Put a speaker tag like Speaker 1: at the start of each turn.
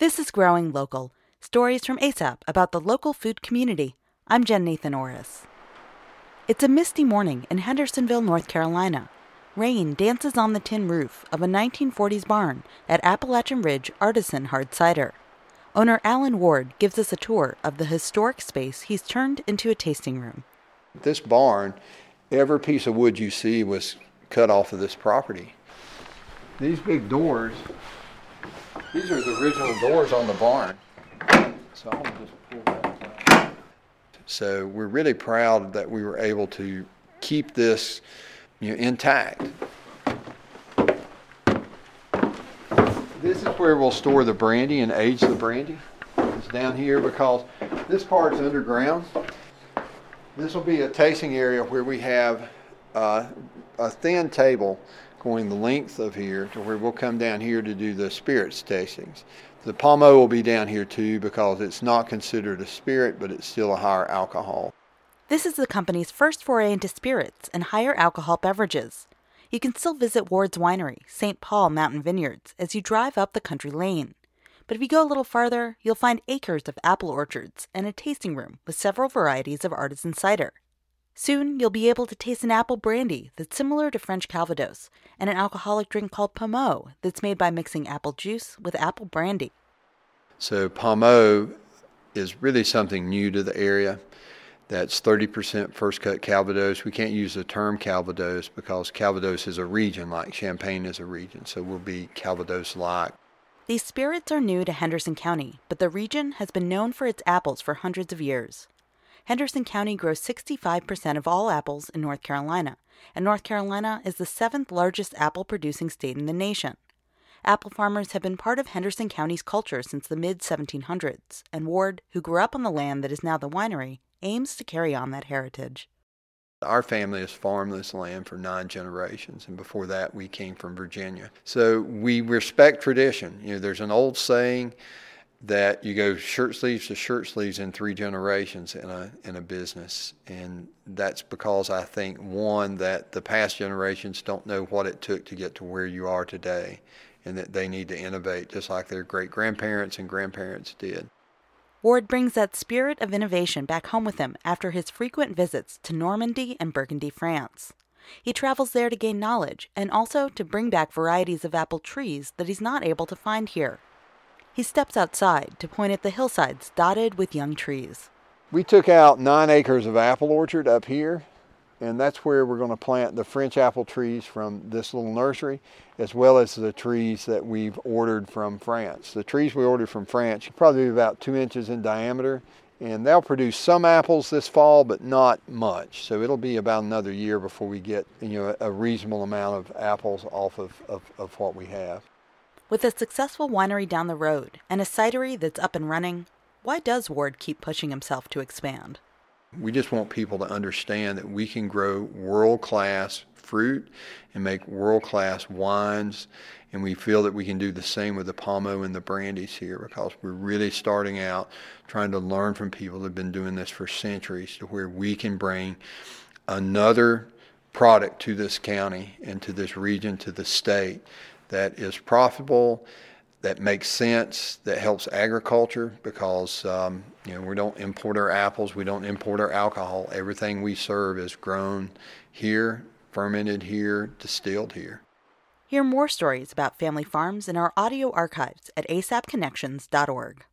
Speaker 1: This is Growing Local stories from ASAP about the local food community. I'm Jen Nathan Orris. It's a misty morning in Hendersonville, North Carolina. Rain dances on the tin roof of a 1940s barn at Appalachian Ridge Artisan Hard Cider. Owner Alan Ward gives us a tour of the historic space he's turned into a tasting room.
Speaker 2: This barn, every piece of wood you see was cut off of this property. These big doors, these are the original doors on the barn. So I'll just pull that out. So we're really proud that we were able to keep this you know, intact. This is where we'll store the brandy and age the brandy. It's down here because this part's underground. This will be a tasting area where we have uh, a thin table going the length of here to where we'll come down here to do the spirits tastings. The Pommeau will be down here too because it's not considered a spirit, but it's still a higher alcohol.
Speaker 1: This is the company's first foray into spirits and higher alcohol beverages. You can still visit Ward's Winery, St. Paul Mountain Vineyards, as you drive up the country lane. But if you go a little farther, you'll find acres of apple orchards and a tasting room with several varieties of artisan cider. Soon, you'll be able to taste an apple brandy that's similar to French Calvados and an alcoholic drink called Pommeau that's made by mixing apple juice with apple brandy.
Speaker 2: So, Pommeau is really something new to the area. That's 30% first cut Calvados. We can't use the term Calvados because Calvados is a region like Champagne is a region, so we'll be Calvados like.
Speaker 1: These spirits are new to Henderson County, but the region has been known for its apples for hundreds of years. Henderson County grows 65% of all apples in North Carolina, and North Carolina is the seventh largest apple producing state in the nation. Apple farmers have been part of Henderson County's culture since the mid 1700s, and Ward, who grew up on the land that is now the winery, aims to carry on that heritage.
Speaker 2: Our family has farmed this land for nine generations, and before that, we came from Virginia. So we respect tradition. You know, there's an old saying that you go shirt sleeves to shirt sleeves in three generations in a in a business, and that's because I think one that the past generations don't know what it took to get to where you are today, and that they need to innovate just like their great grandparents and grandparents did.
Speaker 1: Ward brings that spirit of innovation back home with him after his frequent visits to Normandy and Burgundy, France. He travels there to gain knowledge and also to bring back varieties of apple trees that he's not able to find here. He steps outside to point at the hillsides dotted with young trees.
Speaker 2: We took out nine acres of apple orchard up here and that's where we're going to plant the French apple trees from this little nursery, as well as the trees that we've ordered from France. The trees we ordered from France probably about two inches in diameter, and they'll produce some apples this fall, but not much. So it'll be about another year before we get you know a reasonable amount of apples off of, of, of what we have.
Speaker 1: With a successful winery down the road and a cidery that's up and running, why does Ward keep pushing himself to expand?
Speaker 2: We just want people to understand that we can grow world class fruit and make world class wines. And we feel that we can do the same with the Pommeau and the brandies here because we're really starting out trying to learn from people that have been doing this for centuries to where we can bring another product to this county and to this region, to the state that is profitable that makes sense, that helps agriculture because um, you know we don't import our apples, we don't import our alcohol. Everything we serve is grown here, fermented here, distilled here.
Speaker 1: Hear more stories about family farms in our audio archives at asapconnections.org.